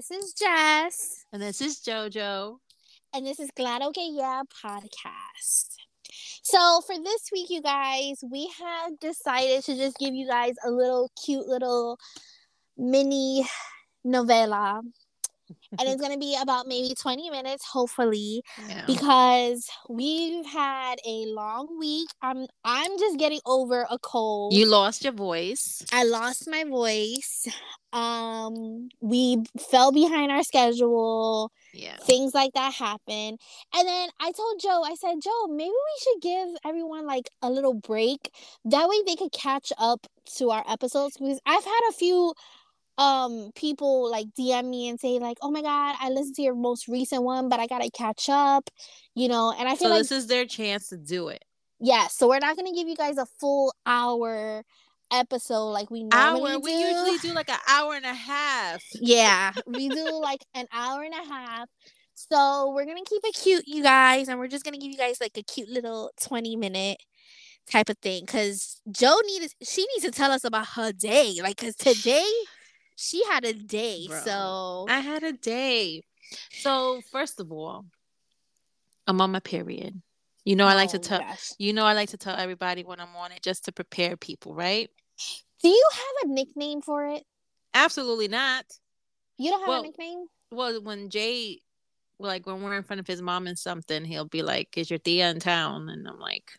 This is Jess. And this is JoJo. And this is Claro Que Yeah podcast. So for this week, you guys, we have decided to just give you guys a little cute little mini novela and it's going to be about maybe 20 minutes hopefully yeah. because we've had a long week. I'm i'm just getting over a cold. You lost your voice. I lost my voice. Um we fell behind our schedule. Yeah. Things like that happen. And then i told joe i said joe maybe we should give everyone like a little break. That way they could catch up to our episodes. Because i've had a few um people like DM me and say like, "Oh my god, I listened to your most recent one, but I got to catch up." You know, and I feel so like this is their chance to do it. Yeah, so we're not going to give you guys a full hour episode like we normally hour. do. We usually do like an hour and a half. Yeah, we do like an hour and a half. So we're gonna keep it cute, you guys, and we're just gonna give you guys like a cute little 20 minute type of thing. Cause Joe needs she needs to tell us about her day. Like cause today she had a day. Bro, so I had a day. So first of all, I'm on my period. You know, oh, I like to oh, tell gosh. you know I like to tell everybody when I'm on it just to prepare people, right? Do you have a nickname for it? Absolutely not. You don't have well, a nickname? Well, when Jay like when we're in front of his mom and something, he'll be like, Is your Thea in town? And I'm like,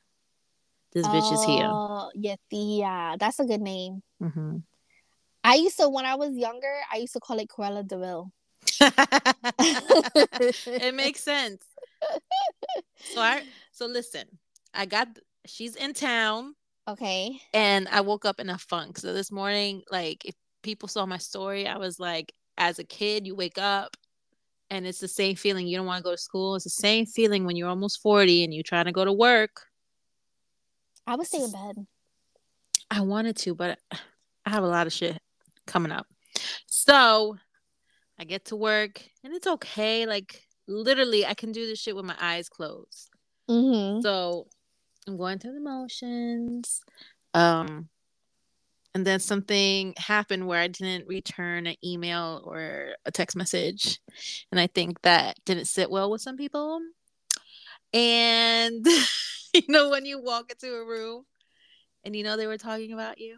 This oh, bitch is here. Oh, yeah, Thea. That's a good name. Mm-hmm. I used to when I was younger, I used to call it Cruella de Vil. it makes sense. So I so listen, I got she's in town. Okay. And I woke up in a funk. So this morning, like if people saw my story, I was like, as a kid, you wake up and it's the same feeling. You don't want to go to school. It's the same feeling when you're almost 40 and you're trying to go to work. I would stay in bed. I wanted to, but I have a lot of shit coming up. So I get to work and it's okay. Like literally, I can do this shit with my eyes closed. Mm-hmm. So I'm going through the motions. Um, and then something happened where I didn't return an email or a text message. And I think that didn't sit well with some people. And you know, when you walk into a room and you know they were talking about you,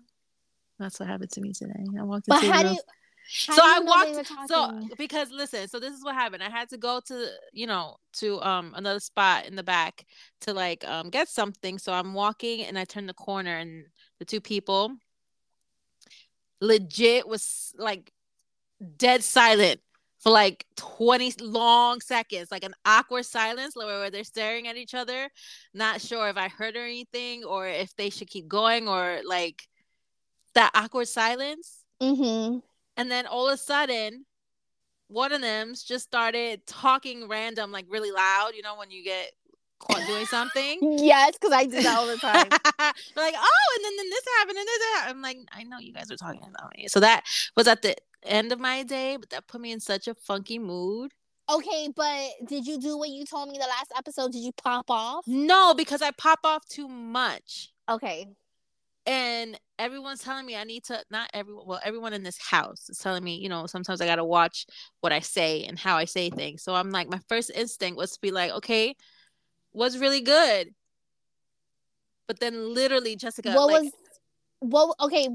that's what happened to me today. I walked into but how do you, so I walked so because listen, so this is what happened. I had to go to you know to um another spot in the back to like um get something. So I'm walking and I turn the corner and the two people legit was like dead silent for like 20 long seconds, like an awkward silence where they're staring at each other, not sure if I heard or anything or if they should keep going or like that awkward silence. Mm-hmm. And then all of a sudden, one of them just started talking random, like really loud. You know, when you get caught doing something. yes, because I do that all the time. like, oh, and then, then this happened, and this happened. I'm like, I know you guys are talking about me. So that was at the end of my day, but that put me in such a funky mood. Okay, but did you do what you told me the last episode? Did you pop off? No, because I pop off too much. Okay and everyone's telling me I need to not everyone well everyone in this house is telling me you know sometimes I got to watch what I say and how I say things. So I'm like my first instinct was to be like okay was really good? But then literally Jessica what like, was what okay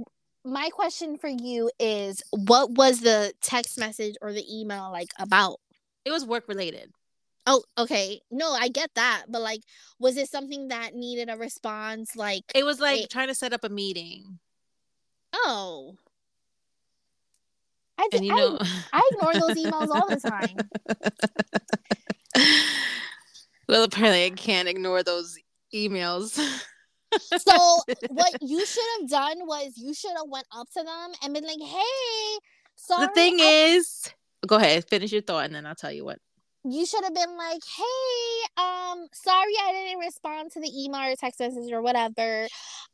my question for you is what was the text message or the email like about? It was work related Oh, okay. No, I get that, but like, was it something that needed a response? Like, it was like it... trying to set up a meeting. Oh, I did, you know, I, I ignore those emails all the time. well, apparently, I can't ignore those emails. so, what you should have done was you should have went up to them and been like, "Hey, sorry." The thing I- is, go ahead, finish your thought, and then I'll tell you what you should have been like, "Hey, um, sorry I didn't respond to the email or text message or whatever.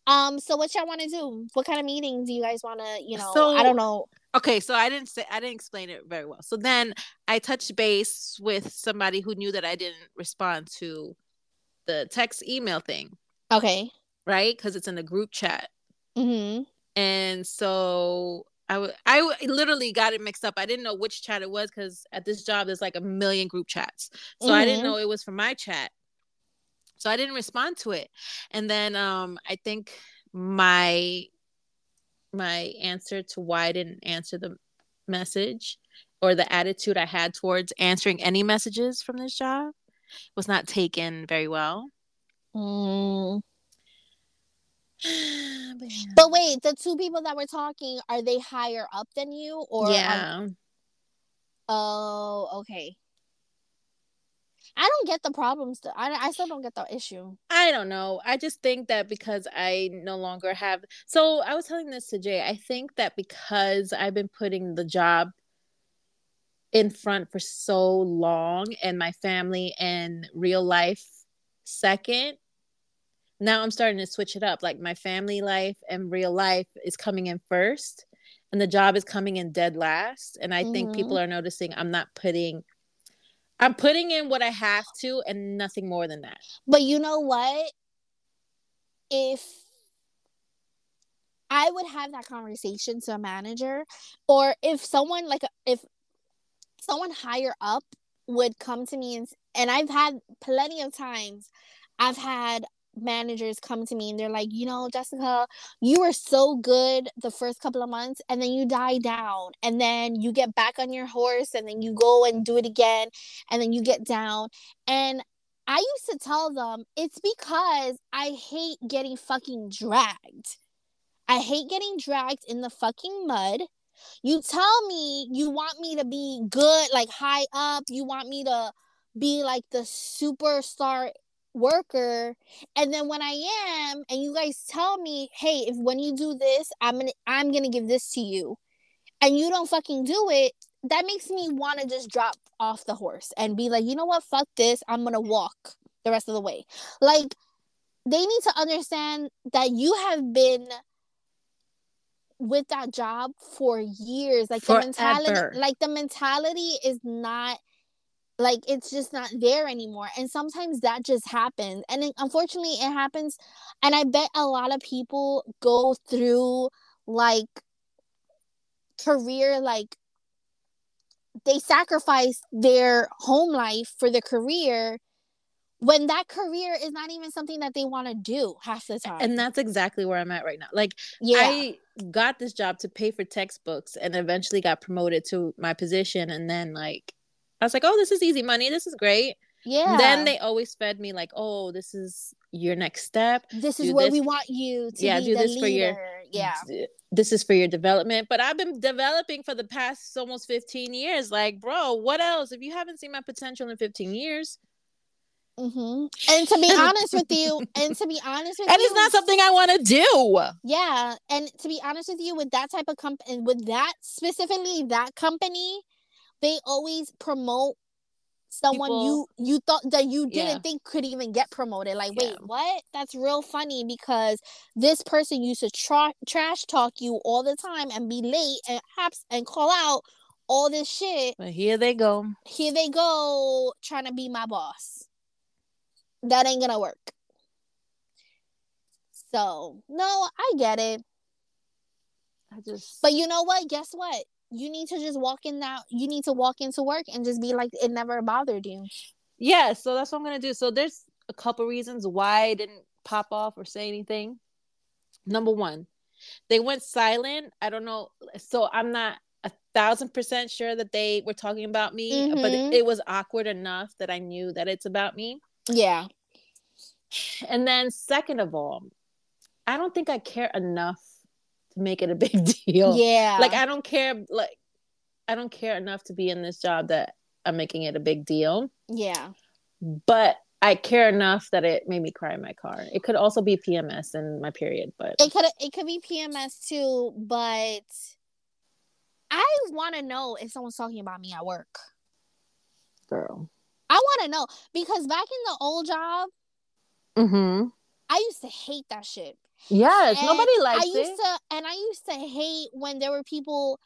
Um, so what y'all want to do? What kind of meeting do you guys want to, you know? So, I don't know. Okay, so I didn't say I didn't explain it very well. So then I touched base with somebody who knew that I didn't respond to the text email thing. Okay. Right, because it's in the group chat. Mm-hmm. And so I, w- I w- literally got it mixed up. I didn't know which chat it was because at this job there's like a million group chats. So mm-hmm. I didn't mm-hmm. know it was from my chat. So I didn't respond to it. And then um I think my my answer to why I didn't answer the message or the attitude I had towards answering any messages from this job was not taken very well. Mm. but, yeah. but, wait, the two people that were talking, are they higher up than you or Yeah. Are... Oh, okay. I don't get the problems. I, I still don't get the issue. I don't know. I just think that because I no longer have. So I was telling this to Jay. I think that because I've been putting the job in front for so long and my family and real life second, now I'm starting to switch it up. Like my family life and real life is coming in first and the job is coming in dead last. And I mm-hmm. think people are noticing I'm not putting I'm putting in what I have to and nothing more than that. But you know what? If I would have that conversation to a manager, or if someone like if someone higher up would come to me and and I've had plenty of times I've had managers come to me and they're like, you know, Jessica, you were so good the first couple of months and then you die down and then you get back on your horse and then you go and do it again and then you get down. And I used to tell them it's because I hate getting fucking dragged. I hate getting dragged in the fucking mud. You tell me you want me to be good, like high up. You want me to be like the superstar worker and then when i am and you guys tell me hey if when you do this i'm gonna i'm gonna give this to you and you don't fucking do it that makes me want to just drop off the horse and be like you know what fuck this i'm gonna walk the rest of the way like they need to understand that you have been with that job for years like Forever. the mentality like the mentality is not like it's just not there anymore and sometimes that just happens and it, unfortunately it happens and i bet a lot of people go through like career like they sacrifice their home life for the career when that career is not even something that they want to do half the time. And that's exactly where I'm at right now. Like, yeah. I got this job to pay for textbooks and eventually got promoted to my position. And then, like, I was like, oh, this is easy money. This is great. Yeah. Then they always fed me like, oh, this is your next step. This is where this. we want you to yeah, do this leader. for your yeah. This is for your development. But I've been developing for the past almost 15 years. Like, bro, what else? If you haven't seen my potential in 15 years. Mm-hmm. And to be honest with you, and to be honest with you. and you, it's not something I want to do. Yeah, and to be honest with you, with that type of company, with that specifically that company, they always promote someone People, you you thought that you didn't yeah. think could even get promoted like wait yeah. what? That's real funny because this person used to tra- trash talk you all the time and be late and apps and call out all this shit. But here they go. Here they go trying to be my boss. That ain't gonna work. So no i get it. I just but you know what? Guess what you need to just walk in that you need to walk into work and just be like it never bothered you. Yeah so that's what i'm gonna do. So there's a couple reasons why i didn't pop off or say anything. Number one they went silent. I don't know so i'm not a thousand percent sure that they were talking about me mm-hmm. but it, it was awkward enough that i knew that it's about me. Yeah. And then second of all i don't think i care enough to make it a big deal. Yeah. Like I don't care like I don't care enough to be in this job that I'm making it a big deal. Yeah. But I care enough that it made me cry in my car. It could also be PMS and my period, but it could it could be PMS too, but I want to know if someone's talking about me at work. Girl. I want to know because back in the old job, mm-hmm. I used to hate that shit Yes, and nobody likes I used it. to, and I used to hate when there were people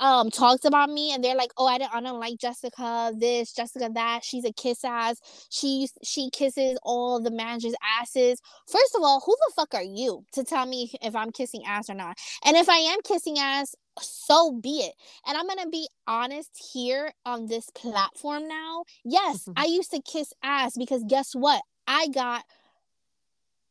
um talked about me and they're like, "Oh, I don't I don't like Jessica this, Jessica that. She's a kiss ass. She she kisses all the managers' asses." First of all, who the fuck are you to tell me if I'm kissing ass or not? And if I am kissing ass, so be it. And I'm going to be honest here on this platform now. Yes, mm-hmm. I used to kiss ass because guess what? I got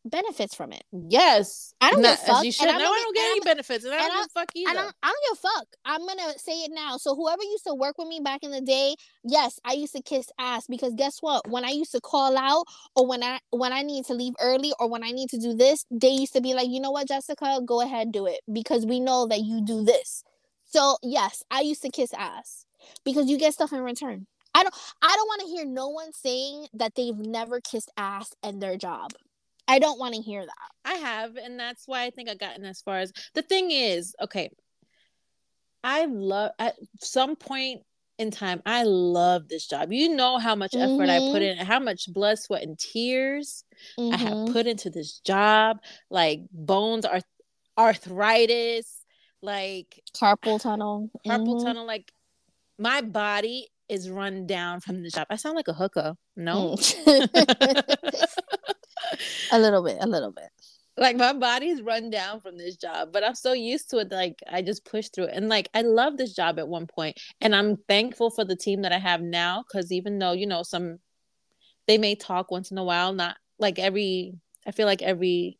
benefits from it. Yes. I don't Not, give a fuck. You should. And no, I don't get any benefits. And I don't and give a fuck either. I don't, I don't give a fuck. I'm going to say it now. So whoever used to work with me back in the day, yes, I used to kiss ass because guess what? When I used to call out or when I when I need to leave early or when I need to do this, they used to be like, "You know what, Jessica? Go ahead, do it because we know that you do this." So, yes, I used to kiss ass because you get stuff in return. I don't I don't want to hear no one saying that they've never kissed ass in their job. I don't want to hear that. I have, and that's why I think I've gotten as far as the thing is, okay. I love at some point in time, I love this job. You know how much effort mm-hmm. I put mm-hmm. in, how much blood, sweat, and tears mm-hmm. I have mm-hmm. put into this job. Like bones are arthritis, like carpal tunnel. Carpal mm-hmm. tunnel, like my body is run down from the job. I sound like a hooker. No. Mm. a little bit, a little bit. Like my body's run down from this job, but I'm so used to it. Like I just push through it. And like I love this job at one point, and I'm thankful for the team that I have now. Because even though you know some, they may talk once in a while. Not like every. I feel like every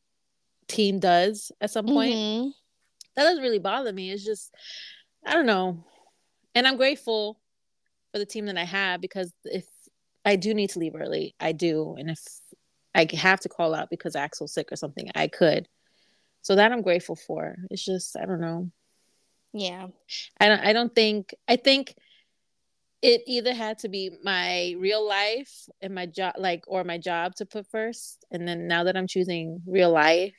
team does at some point. Mm-hmm. That doesn't really bother me. It's just I don't know, and I'm grateful for the team that I have because if I do need to leave early, I do, and if I have to call out because Axel's sick or something, I could. So that I'm grateful for. It's just I don't know. Yeah. I don't I don't think I think it either had to be my real life and my job like or my job to put first and then now that I'm choosing real life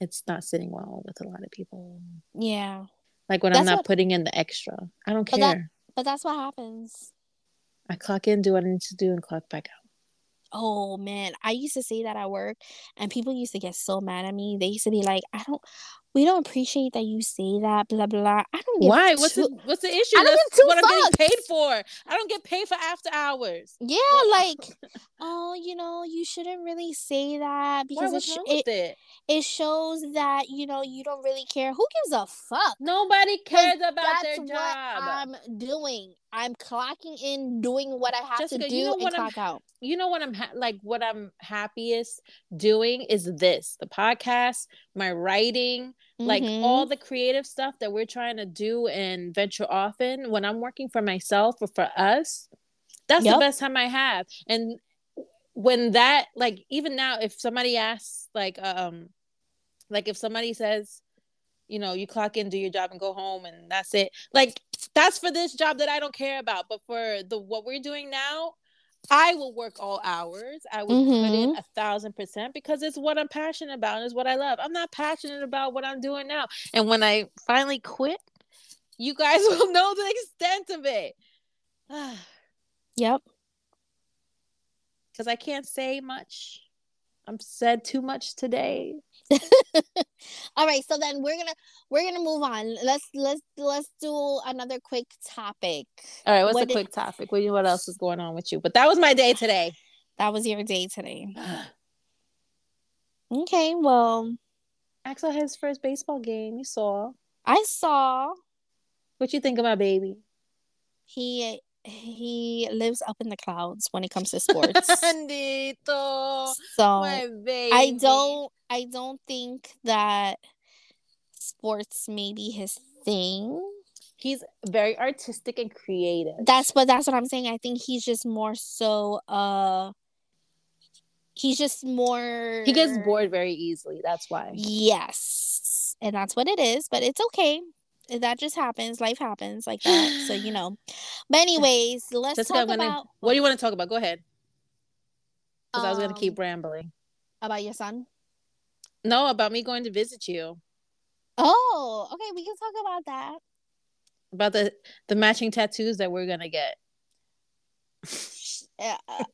it's not sitting well with a lot of people. Yeah. Like when that's I'm not what, putting in the extra. I don't care. But, that, but that's what happens. I clock in, do what I need to do and clock back out. Oh man, I used to say that at work, and people used to get so mad at me. They used to be like, "I don't, we don't appreciate that you say that." Blah blah. I don't. Why? What's the What's the issue? I don't That's what fucks. I'm getting paid for. I don't get paid for after hours. Yeah, like, oh, you know, you shouldn't really say that because Why, it, it, it, it shows that you know you don't really care. Who gives a fuck? Nobody cares about their job. I'm doing. I'm clocking in, doing what I have Jessica, to do, you know and clock I'm, out. You know what I'm ha- like. What I'm happiest doing is this: the podcast, my writing, mm-hmm. like all the creative stuff that we're trying to do and venture off in. When I'm working for myself or for us, that's yep. the best time I have. And when that, like, even now, if somebody asks, like, um, like if somebody says, you know, you clock in, do your job, and go home, and that's it. Like that's for this job that I don't care about. But for the what we're doing now, I will work all hours. I will mm-hmm. put in mm-hmm. a thousand percent because it's what I'm passionate about. And it's what I love. I'm not passionate about what I'm doing now. And when I finally quit, you guys will know the extent of it. yep. Because I can't say much. I'm said too much today. All right, so then we're gonna we're gonna move on. Let's let's let's do another quick topic. All right, what's what the quick topic? What what else is going on with you? But that was my day today. That was your day today. okay, well, Axel had his first baseball game. You saw. I saw. What you think of my baby? He he lives up in the clouds when it comes to sports. Andito, so I don't I don't think that sports may be his thing. He's very artistic and creative. That's but that's what I'm saying. I think he's just more so uh he's just more he gets bored very easily. That's why. Yes. And that's what it is, but it's okay that just happens. Life happens like that. So you know. But anyways, let's Jessica, talk gonna, about. What do you want to talk about? Go ahead. Because um, I was gonna keep um, rambling. About your son? No, about me going to visit you. Oh, okay. We can talk about that. About the the matching tattoos that we're gonna get. Uh,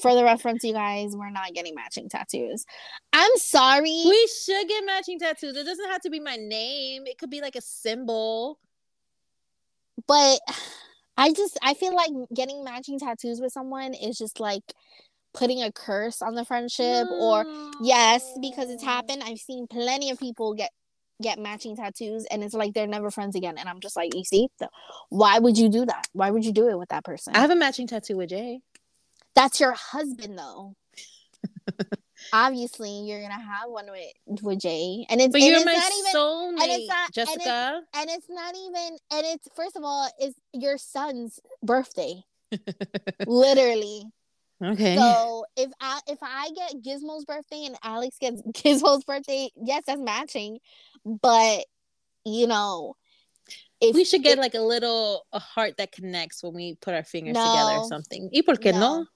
for the reference, you guys, we're not getting matching tattoos. I'm sorry. We should get matching tattoos. It doesn't have to be my name. It could be like a symbol. but I just I feel like getting matching tattoos with someone is just like putting a curse on the friendship no. or yes because it's happened i've seen plenty of people get get matching tattoos and it's like they're never friends again and i'm just like you see why would you do that why would you do it with that person i have a matching tattoo with jay that's your husband though obviously you're gonna have one with with Jay, and it's but you're it's my not even, soulmate, and it's not, Jessica. And it's, and it's not even, and it's first of all, it's your son's birthday, literally. Okay. So if I if I get Gizmo's birthday and Alex gets Gizmo's birthday, yes, that's matching. But you know, if we should get if, like a little a heart that connects when we put our fingers no, together or something. ¿Y por qué no? no?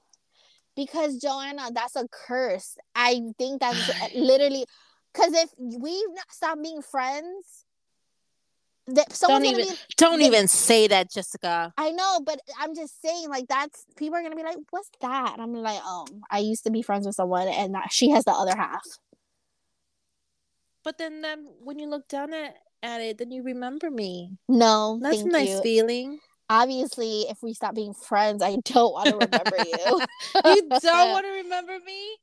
Because Joanna, that's a curse. I think that's literally because if we stop being friends, that don't even be, don't they, even say that, Jessica. I know, but I'm just saying, like that's people are gonna be like, "What's that?" And I'm like, "Oh, I used to be friends with someone, and she has the other half." But then, then when you look down at, at it, then you remember me. No, that's a nice you. feeling. Obviously, if we stop being friends, I don't want to remember you. you don't want to remember me.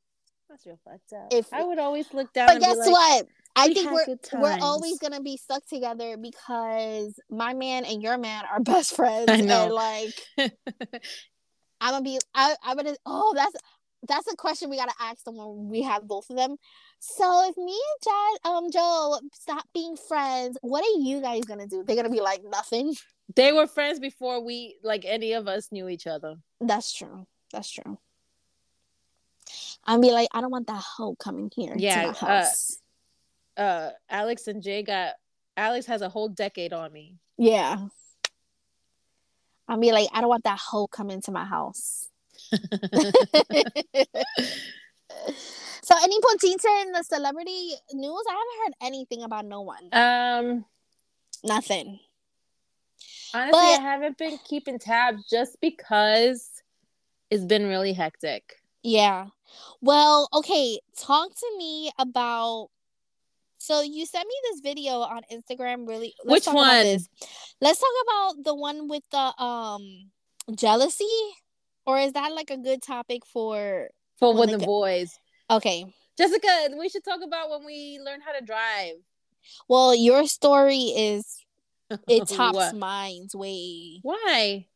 That's real fucked up. If I would always look down. But guess like, what? I think we're we're always gonna be stuck together because my man and your man are best friends. I know. And like I'm gonna be I I'm gonna oh that's that's a question we gotta ask them when we have both of them. So if me and um Joe stop being friends, what are you guys gonna do? They're gonna be like nothing. They were friends before we like any of us knew each other. That's true. That's true. I'd be like, I don't want that hoe coming here yeah, to my uh, house. Uh, uh Alex and Jay got Alex has a whole decade on me. Yeah. I'll be like, I don't want that hoe coming to my house. so any pontita in the celebrity news? I haven't heard anything about no one. Um nothing. Honestly, but, I haven't been keeping tabs just because it's been really hectic. Yeah. Well, okay, talk to me about so you sent me this video on Instagram. Really, which one? Let's talk about the one with the um jealousy, or is that like a good topic for for with the boys? Okay, Jessica, we should talk about when we learn how to drive. Well, your story is it tops mine's way. Why?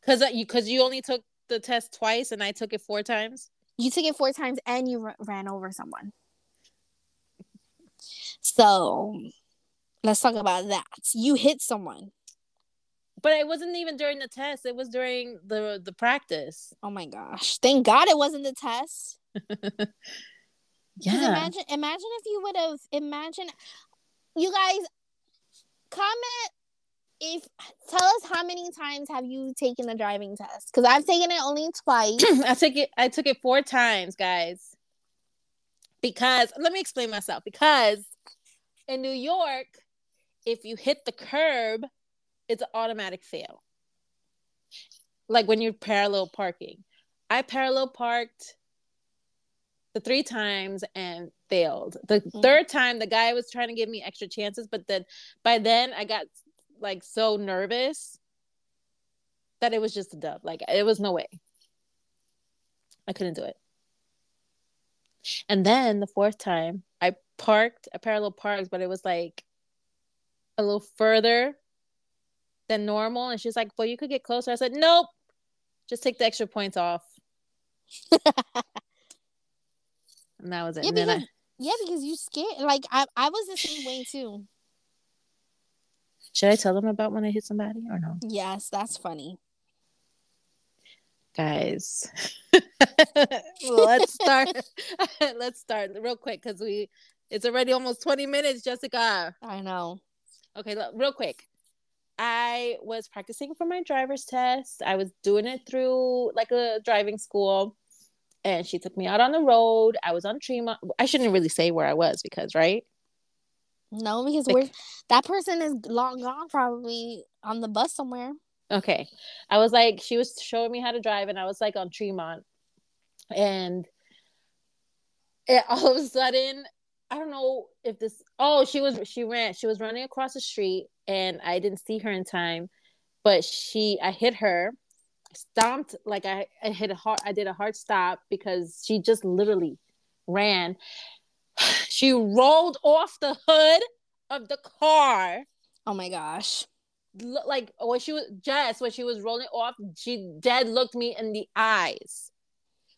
Because you because you only took the test twice and I took it four times. You took it four times and you r- ran over someone. So let's talk about that. You hit someone. But it wasn't even during the test. It was during the the practice. Oh my gosh. Thank God it wasn't the test. yeah. Imagine imagine if you would have imagine you guys comment if tell us how many times have you taken the driving test? Because I've taken it only twice. I took it I took it four times, guys. Because let me explain myself. Because in New York, if you hit the curb, it's an automatic fail. Like when you're parallel parking. I parallel parked the three times and failed. The mm-hmm. third time, the guy was trying to give me extra chances, but then by then I got like so nervous that it was just a dub. Like it was no way. I couldn't do it. And then the fourth time, I parked a parallel parks, but it was like a little further than normal. And she's like, Well, you could get closer. I said, Nope. Just take the extra points off. and that was it. Yeah, because, I... yeah, because you scared like I, I was the same way too. Should I tell them about when I hit somebody or no? Yes, that's funny guys let's start let's start real quick because we it's already almost 20 minutes jessica i know okay look, real quick i was practicing for my driver's test. I was doing it through like a driving school. And she took me out on the road. I was on tremont. I shouldn't really say where i was because right? No because like, we're that person is long gone probably on the bus somewhere. Okay. I was like, she was showing me how to drive, and I was like on Tremont. And it, all of a sudden, I don't know if this, oh, she was, she ran, she was running across the street, and I didn't see her in time. but she I hit her, stomped like I, I hit a hard I did a hard stop because she just literally ran. She rolled off the hood of the car. Oh my gosh. Like when she was Jess, when she was rolling off, she dead looked me in the eyes.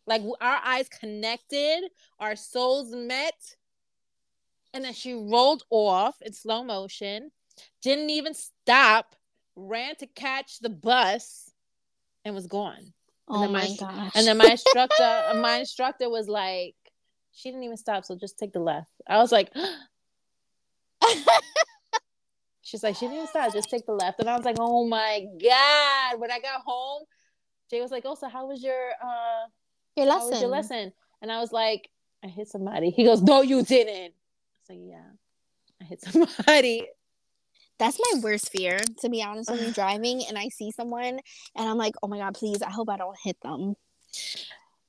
Like our eyes connected, our souls met. And then she rolled off in slow motion, didn't even stop, ran to catch the bus, and was gone. Oh and my, my gosh. And then my instructor, my instructor was like, she didn't even stop, so just take the left. I was like, she's like, she didn't stop, just take the left. And I was like, oh my God. When I got home, Jay was like, oh, so how was your uh your lesson? Your lesson? And I was like, I hit somebody. He goes, No, you didn't. Like, Yeah, I hit somebody. That's my worst fear, to be honest, when I'm driving and I see someone and I'm like, oh my God, please, I hope I don't hit them.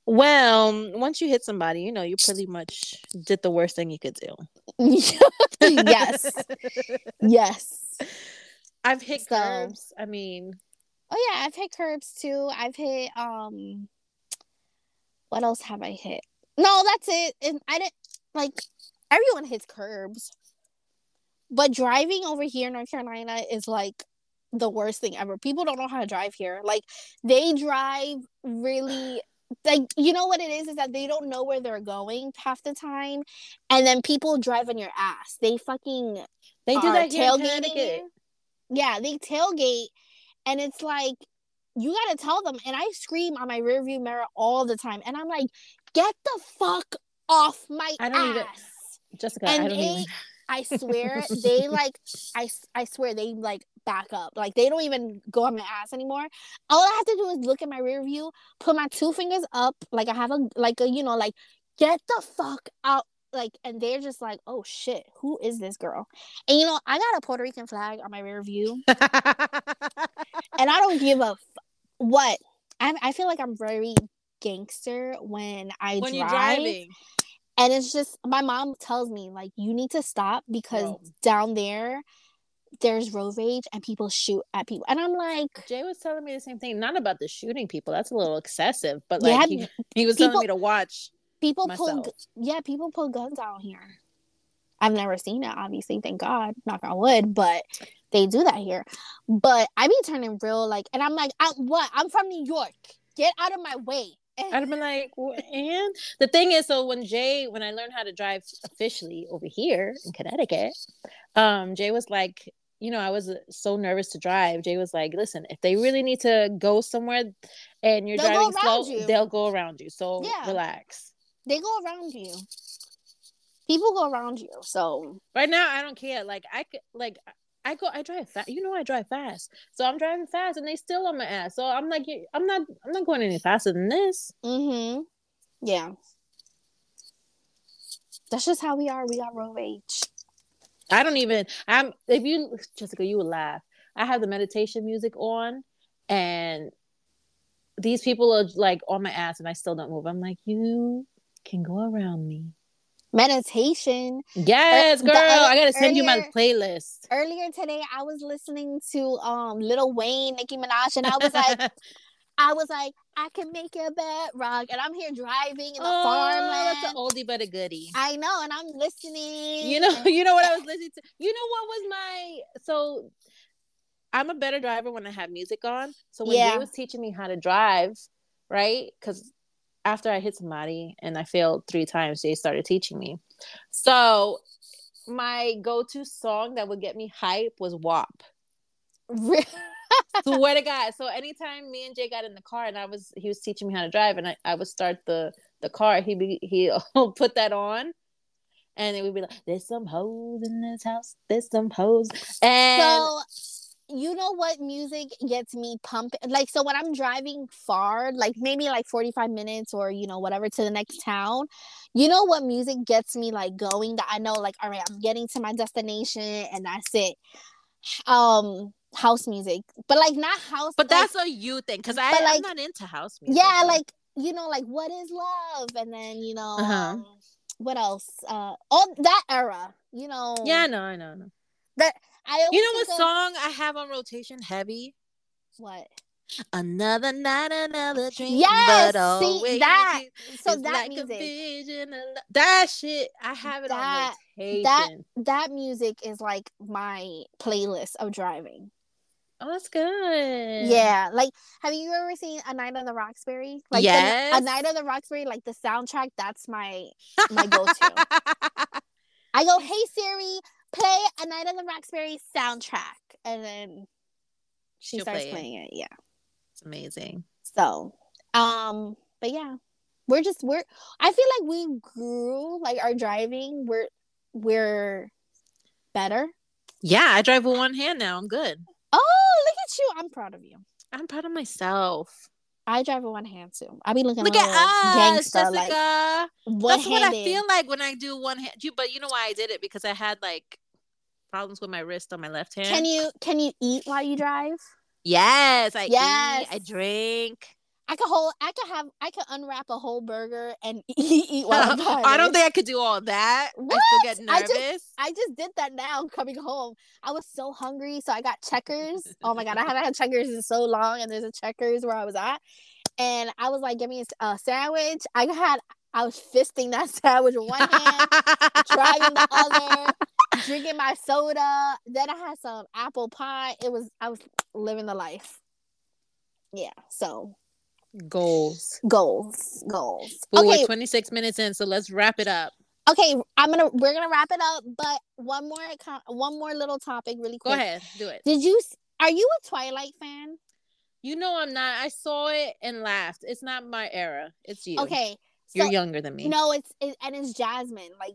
Well, once you hit somebody, you know, you pretty much did the worst thing you could do. yes. yes. I've hit so, curbs. I mean, oh yeah, I've hit curbs too. I've hit um what else have I hit? No, that's it. And I didn't like everyone hits curbs. But driving over here in North Carolina is like the worst thing ever. People don't know how to drive here. Like they drive really like you know what it is is that they don't know where they're going half the time and then people drive on your ass they fucking they do that tailgating yeah they tailgate and it's like you gotta tell them and i scream on my rearview mirror all the time and i'm like get the fuck off my I don't ass even, Jessica and I don't they, even I swear they like I, I swear they like back up. Like they don't even go on my ass anymore. All I have to do is look at my rear view, put my two fingers up, like I have a like a you know, like get the fuck out. Like and they're just like, oh shit, who is this girl? And you know, I got a Puerto Rican flag on my rear view. and I don't give a f- what. I I feel like I'm very gangster when I when drive. And it's just my mom tells me like you need to stop because down there there's road rage and people shoot at people. And i'm like jay was telling me the same thing not about the shooting people that's a little excessive but like yeah, he, he was people, telling me to watch people myself. pull yeah people pull guns out here. I've never seen it obviously thank god knock on wood but they do that here. But i be turning real like and i'm like I, what? I'm from new york. Get out of my way I'd have been like, and the thing is, so when Jay, when I learned how to drive officially over here in Connecticut, um, Jay was like, you know, I was uh, so nervous to drive. Jay was like, listen, if they really need to go somewhere and you're they'll driving slow, you. they'll go around you. So yeah. relax. They go around you. People go around you. So right now, I don't care. Like I could, like I go, I drive fast. You know, I drive fast, so I'm driving fast, and they still on my ass. So I'm like, I'm not, I'm not going any faster than this. Mm-hmm. Yeah. That's just how we are. We are road rage. I don't even. I'm. If you, Jessica, you would laugh. I have the meditation music on, and these people are like on my ass, and I still don't move. I'm like, you can go around me meditation. Yes, girl. I gotta send earlier, you my playlist. Earlier today, I was listening to um Lil Wayne, Nicki Minaj, and I was like, I was like, I can make a bed rock, and I'm here driving in the oh, farmland. That's an oldie but a goodie. I know, and I'm listening. You know, you know what I was listening to. You know what was my so. I'm a better driver when I have music on. So when yeah. Jay was teaching me how to drive, right? Because after I hit somebody and I failed three times, Jay started teaching me. So my go-to song that would get me hype was WAP. Swear to God. So anytime me and Jay got in the car and I was he was teaching me how to drive and I, I would start the the car, he be he put that on and it would be like, There's some hoes in this house, there's some hoes. And so you know what music gets me pumping like so when i'm driving far like maybe like 45 minutes or you know whatever to the next town you know what music gets me like going that i know like all right i'm getting to my destination and that's it um house music but like not house but like, that's a you thing because i like, i'm not into house music yeah though. like you know like what is love and then you know uh-huh. um, what else uh all that era you know yeah i know i know, I know. that I you know what song I have on rotation heavy? What? Another night, another dream. Yes, but see that. So that like music, that shit, I have it that, on rotation. That that music is like my playlist of driving. Oh, that's good. Yeah, like have you ever seen A Night on the Roxbury? Like yes. the, A Night on the Roxbury, like the soundtrack. That's my my go to. I go, hey Siri, play A Night on the Roxbury soundtrack, and then she She'll starts play playing it. it. Yeah. It's amazing. So, um, but yeah, we're just we're. I feel like we grew like our driving. We're we're better. Yeah, I drive with one hand now. I'm good. Oh, look at you! I'm proud of you. I'm proud of myself. I drive with one hand too. I be looking look at us, Jessica. Like, That's what I feel like when I do one hand. You, but you know why I did it because I had like problems with my wrist on my left hand. Can you can you eat while you drive? Yes, I yes. eat, I drink. I could hold. I could have. I could unwrap a whole burger and eat, eat while I'm driving. I don't think I could do all that. What? I still get nervous. I just, I just did that now coming home. I was so hungry, so I got Checkers. oh my god, I haven't had Checkers in so long, and there's a Checkers where I was at, and I was like, "Give me a sandwich." I had. I was fisting that sandwich with one hand, driving the other drinking my soda. Then I had some apple pie. It was I was living the life. Yeah. So goals, goals, goals. okay. we're 26 minutes in, so let's wrap it up. Okay, I'm gonna we're gonna wrap it up, but one more one more little topic, really quick. Go ahead, do it. Did you? Are you a Twilight fan? You know I'm not. I saw it and laughed. It's not my era. It's you. Okay. So, You're younger than me. No, it's it, and it's Jasmine. Like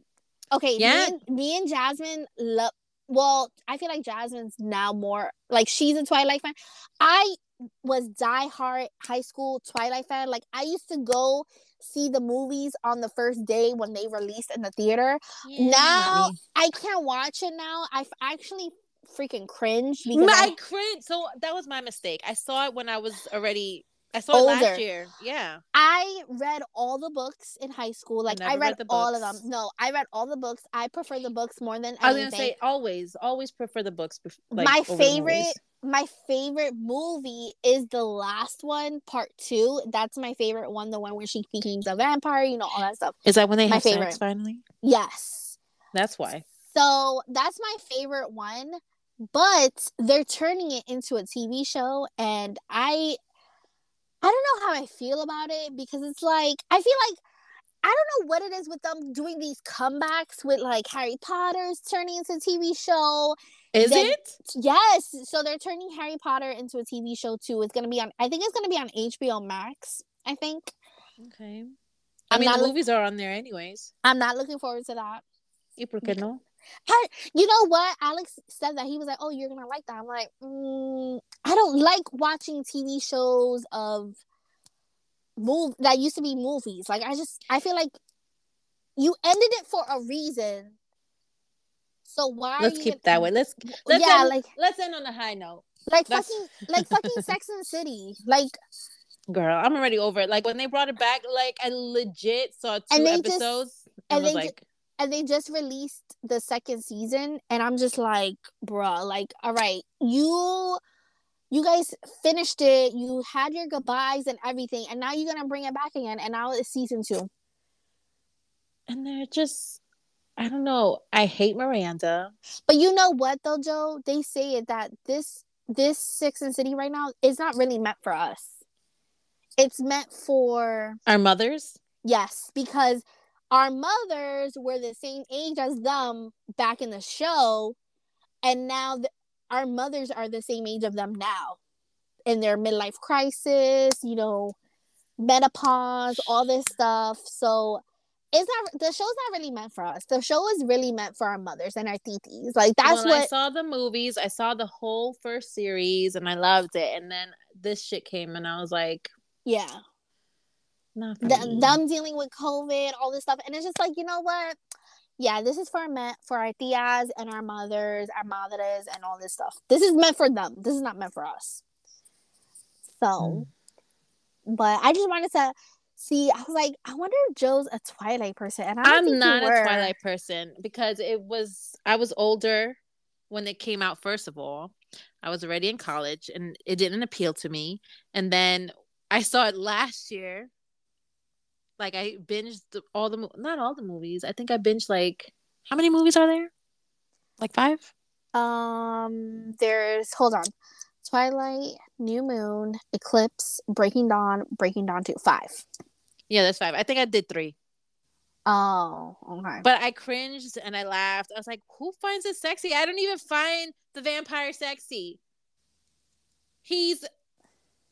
Okay, yeah. Me and, me and Jasmine love. Well, I feel like Jasmine's now more like she's a Twilight fan. I was die-hard high school Twilight fan. Like I used to go see the movies on the first day when they released in the theater. Yeah. Now I can't watch it now. I've actually freaking cringe because my I cringe. So that was my mistake. I saw it when I was already I saw older. it last year. Yeah. I read all the books in high school. Like I read, read all of them. No, I read all the books. I prefer the books more than. I was gonna say always, always prefer the books. Like, my favorite, my favorite movie is the last one, part two. That's my favorite one. The one where she becomes a vampire. You know all that stuff. Is that when they my have favorite. sex finally? Yes. That's why. So that's my favorite one but they're turning it into a TV show and I I don't know how I feel about it because it's like I feel like I don't know what it is with them doing these comebacks with like Harry Potter's turning into a TV show. Is then, it? Yes. So they're turning Harry Potter into a TV show too. It's gonna be on. I think it's gonna be on HBO Max. I think. Okay. I I'm mean, the movies are on there anyways. I'm not looking forward to that. ¿Y por qué no? You know what? Alex said that he was like, "Oh, you're gonna like that." I'm like, mm, I don't like watching TV shows of move that used to be movies. Like, I just I feel like you ended it for a reason. So why? Let's keep gonna, that way. Let's let's yeah, end, like let's end on a high note. Like That's... fucking like fucking Sex and City. Like girl, I'm already over it. Like when they brought it back, like I legit saw two episodes just, and, and was like and they just released the second season and i'm just like bruh like all right you you guys finished it you had your goodbyes and everything and now you're gonna bring it back again and now it's season two. And they're just i don't know i hate miranda. But you know what though joe? They say it that this this Sex and City right now is not really meant for us. It's meant for our mothers? Yes because our mothers were the same age as them back in the show and now the, our mothers are the same age of them now in their midlife crisis you know menopause all this stuff. So it's not the show's not really meant for us. The show is really meant for our mothers and our titis like that's well, what i saw the movies i saw the whole first series and i loved it. And then this shit came and i was like yeah the, them dealing with COVID, all this stuff, and it's just like you know what? Yeah, this is for meant for our tias and our mothers, our madres, and all this stuff. This is meant for them. This is not meant for us. So, mm. but I just wanted to see. I was like, I wonder if Joe's a Twilight person, and I am not a Twilight person because it was I was older when it came out. First of all, I was already in college and it didn't appeal to me. And then I saw it last year. Like I binged all the not all the movies. I think I binged like how many movies are there? Like five? Um there's hold on. Twilight, New Moon, Eclipse, Breaking Dawn, Breaking Dawn 2. Five. Yeah, that's five. I think I did three. Oh, okay. But I cringed and I laughed. I was like, who finds it sexy? I don't even find the vampire sexy. He's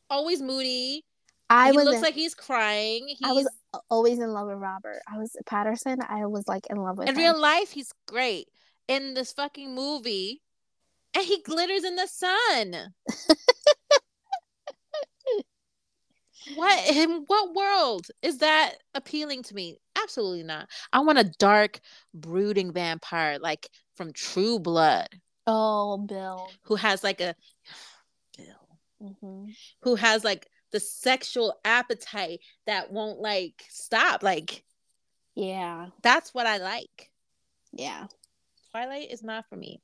always moody. I he was looks like he's crying. He's, I was always in love with Robert. I was Pattinson. I was like in love with. Him. In him. real life, he's great. In this fucking movie, and he glitters in the sun. what in what world is that appealing to me? Absolutely not. I want a dark, brooding vampire like from True Blood. Oh, Bill. Who has like a Bill. Mm-hmm. Who has like the sexual appetite that won't like stop. Like, yeah, that's what I like. Yeah. Twilight is not for me.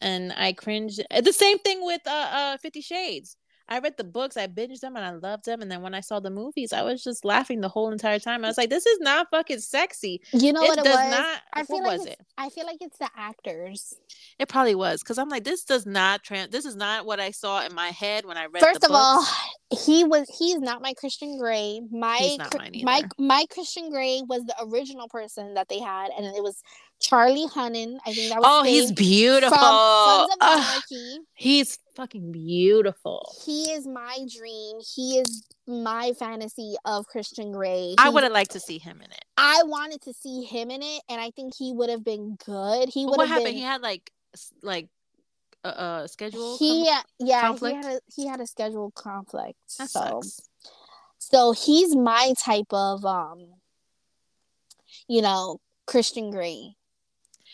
And I cringe. The same thing with uh, uh Fifty Shades. I read the books, I binged them, and I loved them. And then when I saw the movies, I was just laughing the whole entire time. I was like, "This is not fucking sexy." You know it what it was? Not, I feel like was it? I feel like it's the actors. It probably was because I'm like, this does not trans. This is not what I saw in my head when I read. First of books. all, he was. He's not my Christian Grey. My my my Christian Grey was the original person that they had, and it was Charlie Hunnam. I think that was. Oh, he's beautiful. Sons of Anarchy. he's fucking beautiful. He is my dream. He is my fantasy of Christian Grey. He, I would have liked to see him in it. I wanted to see him in it, and I think he would have been good. He would. What happened? Been, he had like like a, a schedule. He com- yeah conflict? he had a he had a schedule conflict. That so sucks. so he's my type of um you know Christian Grey.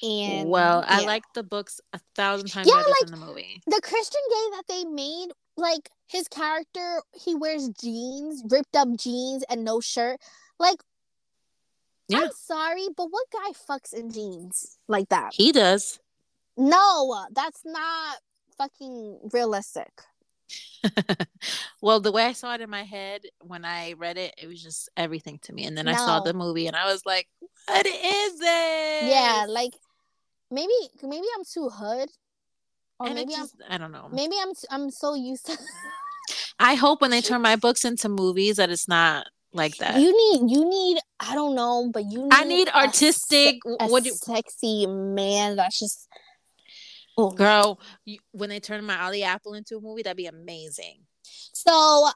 And well, yeah. I like the books a thousand times yeah, better like, than the movie. The Christian Grey that they made, like his character, he wears jeans, ripped up jeans, and no shirt. Like, yeah. I'm sorry, but what guy fucks in jeans like that? He does. No, uh, that's not fucking realistic. well, the way I saw it in my head when I read it, it was just everything to me. And then no. I saw the movie and I was like, what is it? Yeah, like maybe maybe I'm too hood. Or and maybe just, I'm I don't know. Maybe I'm I'm so used to I hope when they turn my books into movies that it's not like that. You need you need I don't know, but you need I need artistic a, a what you, sexy man that's just oh. girl, you, when they turn my Ali Apple into a movie, that'd be amazing. So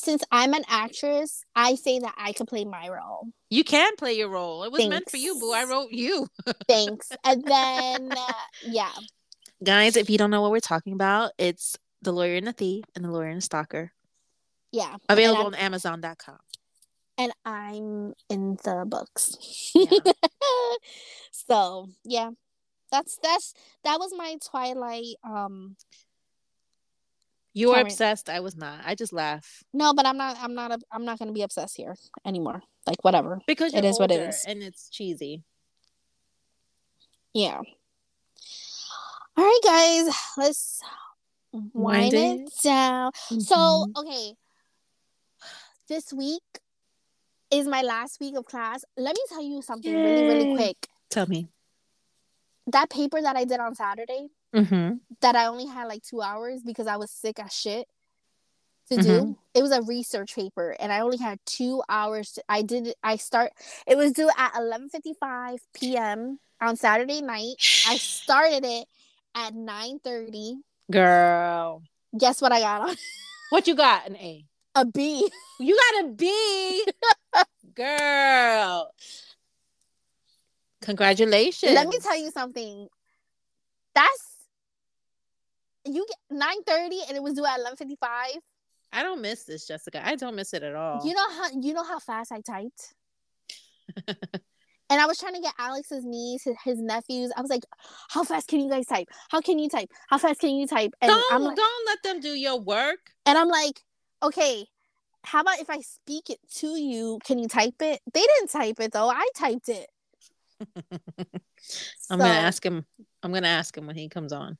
since I'm an actress, I say that I can play my role. You can play your role. It was Thanks. meant for you, boo. I wrote you. Thanks. And then, uh, yeah. Guys, if you don't know what we're talking about, it's The Lawyer and the Thief and The Lawyer and the Stalker. Yeah. Available on Amazon.com. And I'm in the books. Yeah. so, yeah. That's that's that was my Twilight um you were obsessed. I was not. I just laugh. No, but I'm not. I'm not. A, I'm not going to be obsessed here anymore. Like whatever. Because it is what it is, and it's cheesy. Yeah. All right, guys. Let's wind, wind it, it down. Mm-hmm. So, okay. This week is my last week of class. Let me tell you something Yay. really, really quick. Tell me. That paper that I did on Saturday mm-hmm. that I only had like two hours because I was sick as shit to mm-hmm. do. It was a research paper, and I only had two hours. To, I did. I start. It was due at eleven fifty five p.m. on Saturday night. I started it at nine thirty. Girl, guess what I got on? What you got? An A. A B. You got a B. Girl. Congratulations. Let me tell you something. That's you get nine thirty and it was due at eleven fifty five. I don't miss this, Jessica. I don't miss it at all. You know how you know how fast I typed. and I was trying to get Alex's niece, his, his, nephews. I was like, "How fast can you guys type? How can you type? How fast can you type?" And don't I'm like, don't let them do your work. And I'm like, "Okay, how about if I speak it to you? Can you type it?" They didn't type it though. I typed it. I'm so, gonna ask him. I'm gonna ask him when he comes on.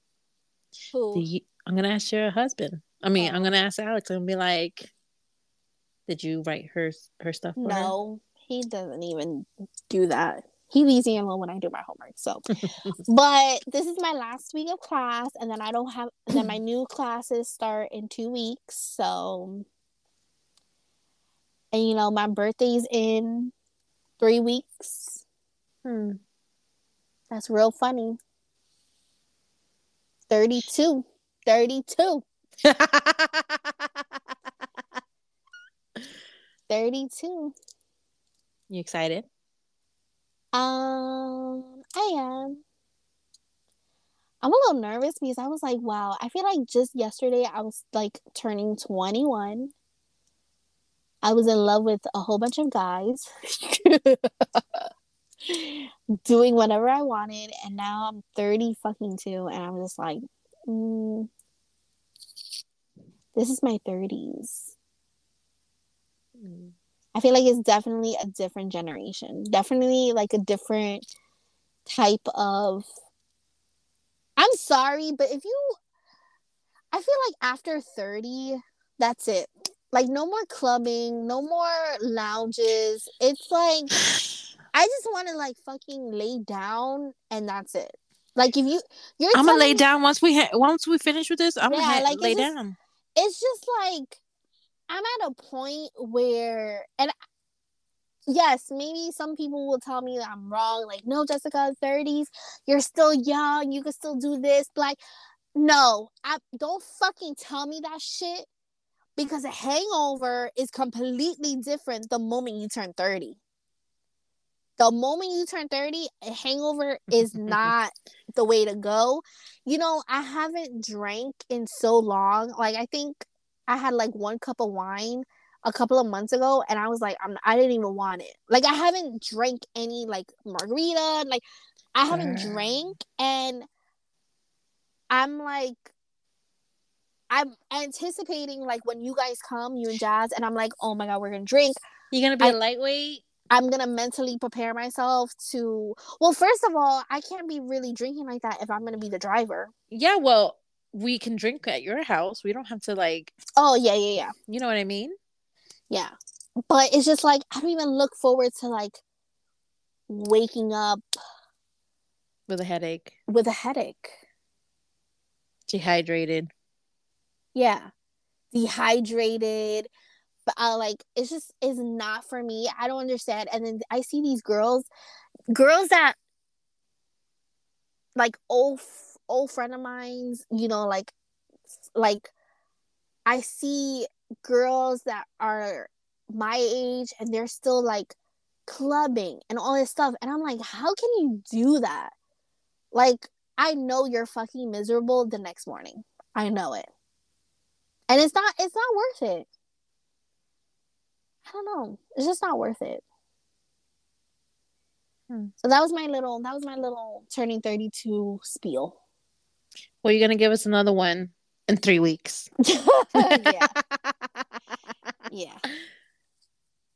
Who? You, I'm gonna ask your husband. I mean, oh. I'm gonna ask Alex and be like, "Did you write her her stuff?" no, her? he doesn't even do that. He leaves me alone when I do my homework. So, but this is my last week of class, and then I don't have. Then my new classes start in two weeks. So, and you know, my birthday's in three weeks. Hmm. That's real funny. 32. 32. 32. You excited? Um, I am. I'm a little nervous because I was like, wow, I feel like just yesterday I was like turning 21. I was in love with a whole bunch of guys, doing whatever I wanted, and now I'm 30 fucking two, and I'm just like, mm, this is my 30s. Mm. I feel like it's definitely a different generation. Definitely like a different type of I'm sorry, but if you I feel like after 30, that's it. Like no more clubbing, no more lounges. It's like I just want to like fucking lay down and that's it. Like if you you're I'm gonna lay down once we ha- once we finish with this. I'm yeah, gonna ha- like lay just, down. It's just like I'm at a point where, and yes, maybe some people will tell me that I'm wrong. Like, no, Jessica, 30s, you're still young, you can still do this. Like, no, I don't fucking tell me that shit because a hangover is completely different the moment you turn 30. The moment you turn 30, a hangover is not the way to go. You know, I haven't drank in so long. Like, I think I had like one cup of wine a couple of months ago and I was like I'm I didn't even want it. Like I haven't drank any like margarita, like I haven't uh. drank and I'm like I'm anticipating like when you guys come, you and Jazz, and I'm like, oh my god, we're gonna drink. You're gonna be I, a lightweight. I'm gonna mentally prepare myself to. Well, first of all, I can't be really drinking like that if I'm gonna be the driver. Yeah, well, we can drink at your house. We don't have to like Oh yeah, yeah, yeah. You know what I mean? Yeah. But it's just like I don't even look forward to like waking up with a headache. With a headache. Dehydrated. Yeah. Dehydrated. I uh, like it's just is not for me. I don't understand. And then I see these girls girls that like old old friend of mine's, you know, like like I see girls that are my age and they're still like clubbing and all this stuff and I'm like, how can you do that? Like I know you're fucking miserable the next morning. I know it. And it's not it's not worth it. I don't know. It's just not worth it. Hmm. So that was my little that was my little turning 32 spiel. Well, you're gonna give us another one in three weeks. yeah. yeah.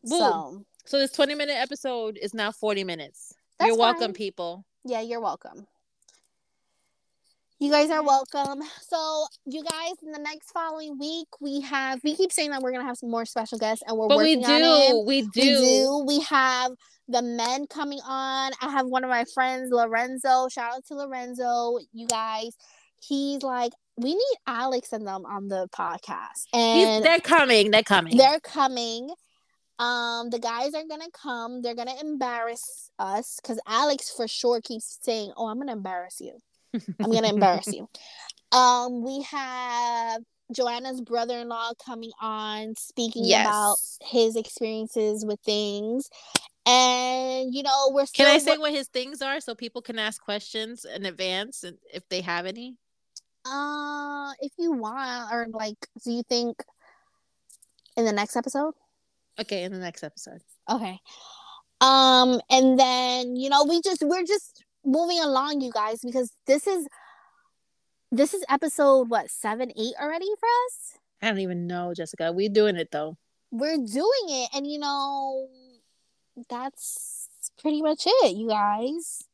Boom. So, so this 20 minute episode is now 40 minutes. You're welcome, fine. people. Yeah, you're welcome. You guys are welcome. So, you guys, in the next following week, we have. We keep saying that we're gonna have some more special guests, and we're but working we do. on it. We do. We do. We have the men coming on. I have one of my friends, Lorenzo. Shout out to Lorenzo. You guys, he's like, we need Alex and them on the podcast. And he's, they're coming. They're coming. They're coming. Um, the guys are gonna come. They're gonna embarrass us because Alex for sure keeps saying, "Oh, I'm gonna embarrass you. I'm gonna embarrass you." Um, we have Joanna's brother-in-law coming on, speaking yes. about his experiences with things. And you know, we're Can I say what his things are so people can ask questions in advance and if they have any? Uh, if you want, or like, do you think in the next episode? Okay, in the next episode. Okay. Um, and then you know, we just we're just moving along, you guys, because this is this is episode what seven, eight already for us. I don't even know, Jessica. We're doing it though. We're doing it, and you know, that's pretty much it, you guys.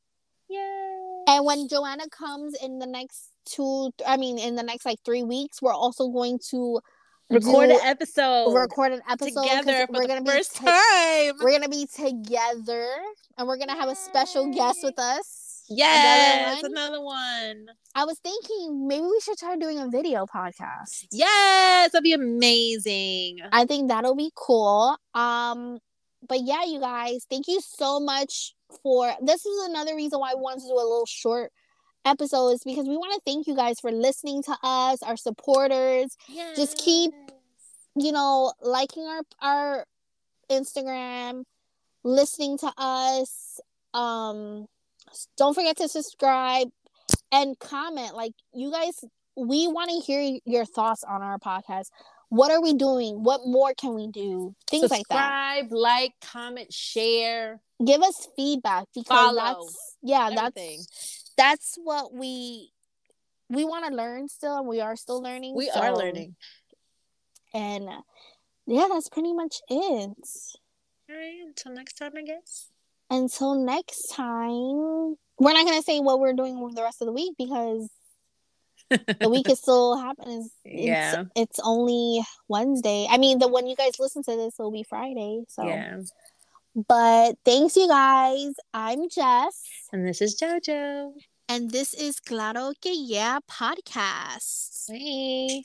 Yay! And when Joanna comes in the next two, I mean, in the next like three weeks, we're also going to record an episode. Record an episode together for we're gonna the first be time. We're gonna be together, and we're gonna have a special guest with us. Yes, another one. another one. I was thinking maybe we should try doing a video podcast. Yes, that'd be amazing. I think that'll be cool. Um, but yeah, you guys, thank you so much for this is another reason why I wanted to do a little short episode is because we want to thank you guys for listening to us, our supporters. Yes. Just keep, you know, liking our our Instagram, listening to us. Um, don't forget to subscribe and comment. Like you guys, we want to hear your thoughts on our podcast. What are we doing? What more can we do? Things subscribe, like that. Subscribe, like, comment, share. Give us feedback because Follow. that's yeah, Everything. that's that's what we we want to learn still and we are still learning. We so. are learning. And uh, yeah, that's pretty much it. All right, until next time, I guess until next time, we're not gonna say what we're doing the rest of the week because the week is still happening. Yeah, it's, it's, only Wednesday. I mean, the when you guys listen to this will be Friday. So yeah. But thanks, you guys. I'm Jess. And this is JoJo. And this is Claro Que Yeah podcast. Hey.